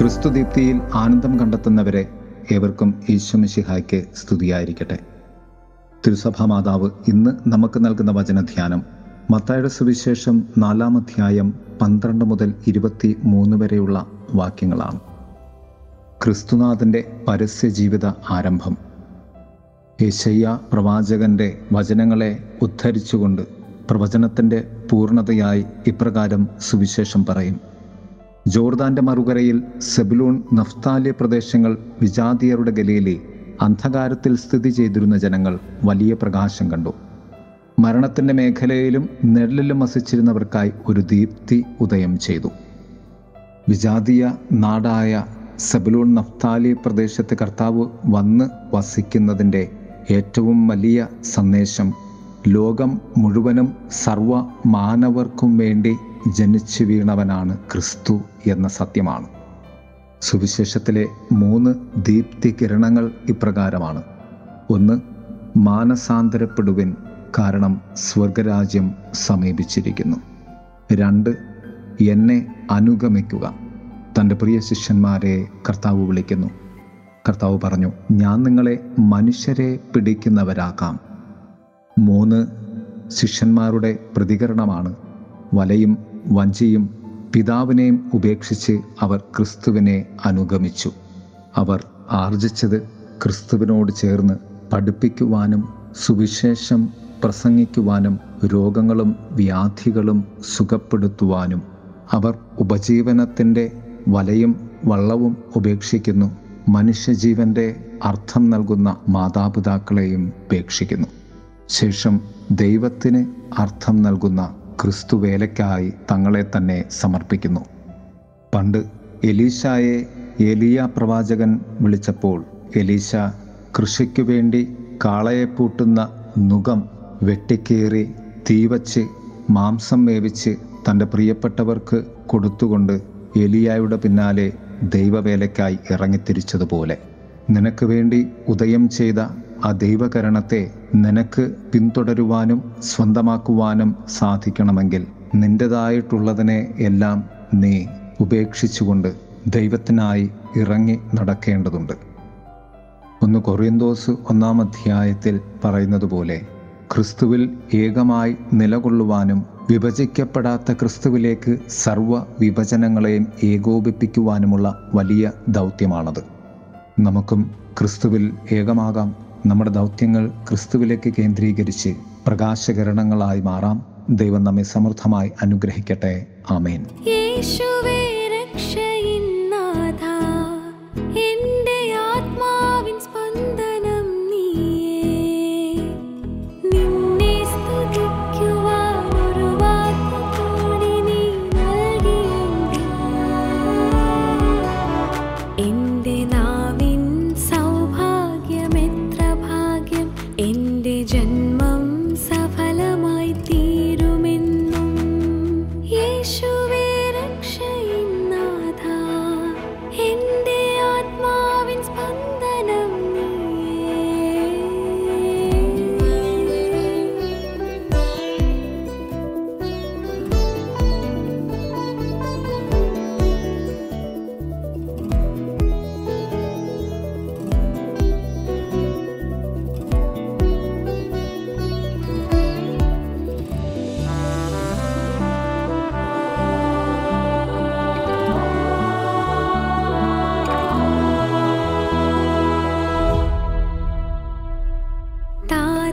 ക്രിസ്തുദീപ്തിയിൽ ആനന്ദം കണ്ടെത്തുന്നവരെ ഏവർക്കും ഈശ്വമിഷിഹായ്ക്ക് സ്തുതിയായിരിക്കട്ടെ. തിരുസഭാ മാതാവ് ഇന്ന് നമുക്ക് നൽകുന്ന വചനധ്യാനം മത്തായുടെ സുവിശേഷം നാലാം അധ്യായം പന്ത്രണ്ട് മുതൽ ഇരുപത്തി മൂന്ന് വരെയുള്ള വാക്യങ്ങളാണ്. ക്രിസ്തുനാഥന്റെ പരസ്യ ജീവിത ആരംഭം. യേശയ്യ പ്രവാചകന്റെ വചനങ്ങളെ ഉദ്ധരിച്ചുകൊണ്ട് പ്രവചനത്തിന്റെ പൂർണതയായി ഇപ്രകാരം സുവിശേഷം പറയും. ജോർദാന്റെ മറുകരയിൽ സെബുലൂൺ നഫ്താലി പ്രദേശങ്ങൾ വിജാതിയരുടെ ഗലയിലെ അന്ധകാരത്തിൽ സ്ഥിതി ചെയ്തിരുന്ന ജനങ്ങൾ വലിയ പ്രകാശം കണ്ടു. മരണത്തിന്റെ മേഖലയിലും നെഴലിലും വസിച്ചിരുന്നവർക്കായി ഒരു ദീപ്തി ഉദയം ചെയ്തു. വിജാതീയ നാടായ സെബലൂൺ നഫ്താലി പ്രദേശത്ത് കർത്താവ് വന്ന് വസിക്കുന്നതിന്റെ ഏറ്റവും വലിയ സന്ദേശം ലോകം മുഴുവനും സർവ മാനവർക്കും വേണ്ടി ജനിച്ചു വീണവനാണ് ക്രിസ്തു എന്ന സത്യമാണ്. സുവിശേഷത്തിലെ മൂന്ന് ദീപ്തി കിരണങ്ങൾ ഇപ്രകാരമാണ്. ഒന്ന് മാനസാന്തരപ്പെടുവിൻ കാരണം സ്വർഗരാജ്യം സമീപിച്ചിരിക്കുന്നു. രണ്ട് എന്നെ അനുഗമിക്കുക. തന്റെ പ്രിയ ശിഷ്യന്മാരെ കർത്താവ് വിളിക്കുന്നു. കർത്താവ് പറഞ്ഞു ഞാൻ നിങ്ങളെ മനുഷ്യരെ പിടിക്കുന്നവരാക്കാം. മൂന്ന് ശിഷ്യന്മാരുടെ പ്രതികരണമാണ്. വലയും വഞ്ചിയും പിതാവിനെയും ഉപേക്ഷിച്ച് അവർ ക്രിസ്തുവിനെ അനുഗമിച്ചു. അവർ ആർജിച്ചത് ക്രിസ്തുവിനോട് ചേർന്ന് പഠിപ്പിക്കുവാനും സുവിശേഷം പ്രസംഗിക്കുവാനും രോഗങ്ങളും വ്യാധികളും സുഖപ്പെടുത്തുവാനും അവർ ഉപജീവനത്തിന്റെ വലയും വള്ളവും ഉപേക്ഷിക്കുന്നു. മനുഷ്യജീവന്റെ അർത്ഥം നൽകുന്ന മാതാപിതാക്കളെയും ഉപേക്ഷിക്കുന്നു. ശേഷം ദൈവത്തിന് അർത്ഥം നൽകുന്ന ക്രിസ്തു വേലയ്ക്കായി തങ്ങളെ തന്നെ സമർപ്പിക്കുന്നു. പണ്ട് എലീശായെ എലിയ പ്രവാചകൻ വിളിച്ചപ്പോൾ എലീശ കൃഷിക്കു വേണ്ടി കാളയെ പൂട്ടുന്ന നുകം വെട്ടിക്കേറി തീവച്ച് മാംസം വേവിച്ച് തന്റെ പ്രിയപ്പെട്ടവർക്ക് കൊടുത്തുകൊണ്ട് എലിയായുടെ പിന്നാലെ ദൈവവേലയ്ക്കായി ഇറങ്ങിത്തിരിച്ചതുപോലെ. നിനക്ക് വേണ്ടി ഉദയം ചെയ്ത ആ ദൈവകരണത്തെ നിനക്ക് പിന്തുടരുവാനും സ്വന്തമാക്കുവാനും സാധിക്കണമെങ്കിൽ നിന്റെതായിട്ടുള്ളതിനെ എല്ലാം നീ ഉപേക്ഷിച്ചുകൊണ്ട് ദൈവത്തിനായി ഇറങ്ങി നടക്കേണ്ടതുണ്ട്. ഒന്ന് കൊറിയന്തോസ് ഒന്നാം അധ്യായത്തിൽ പറയുന്നത് പോലെ ക്രിസ്തുവിൽ ഏകമായി നിലകൊള്ളുവാനും വിഭജിക്കപ്പെടാത്ത ക്രിസ്തുവിലേക്ക് സർവ വിഭജനങ്ങളെയും ഏകോപിപ്പിക്കുവാനുമുള്ള വലിയ ദൗത്യമാണത്. നമുക്കും ക്രിസ്തുവിൽ ഏകമാകാം നമ്മുടെ ദൗത്യങ്ങൾ ക്രിസ്തുവിലേക്ക് കേന്ദ്രീകരിച്ച് പ്രകാശകരണങ്ങളായി മാറാം. ദൈവം നമ്മെ സമൃദ്ധമായി അനുഗ്രഹിക്കട്ടെ. ആമേൻ. യേശുവേ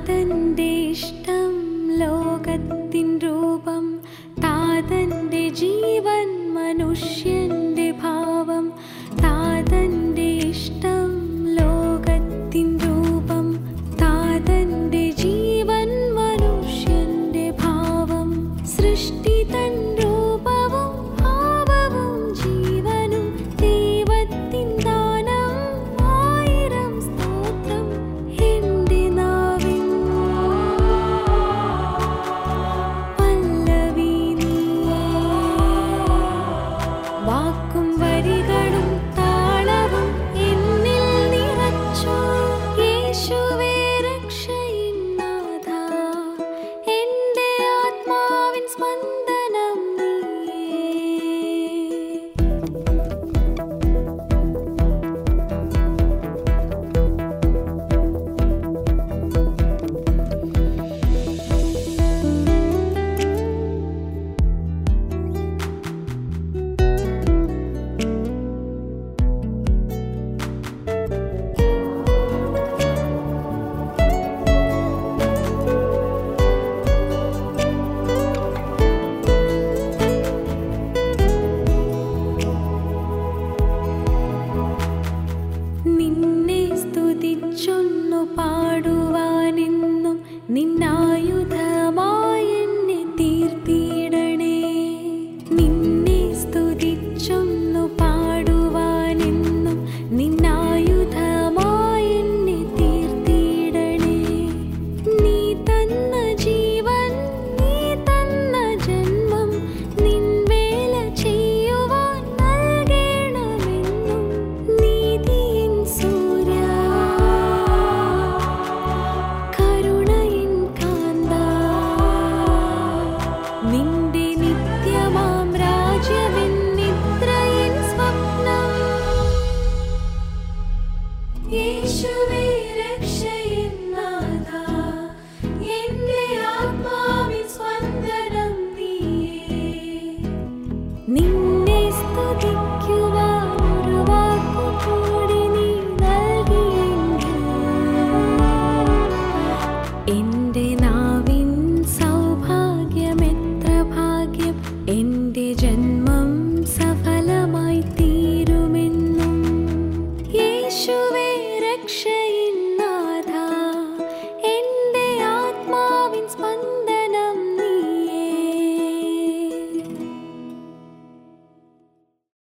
तन्दिष्टं लोकति रूपं ता तन्दि जीवन्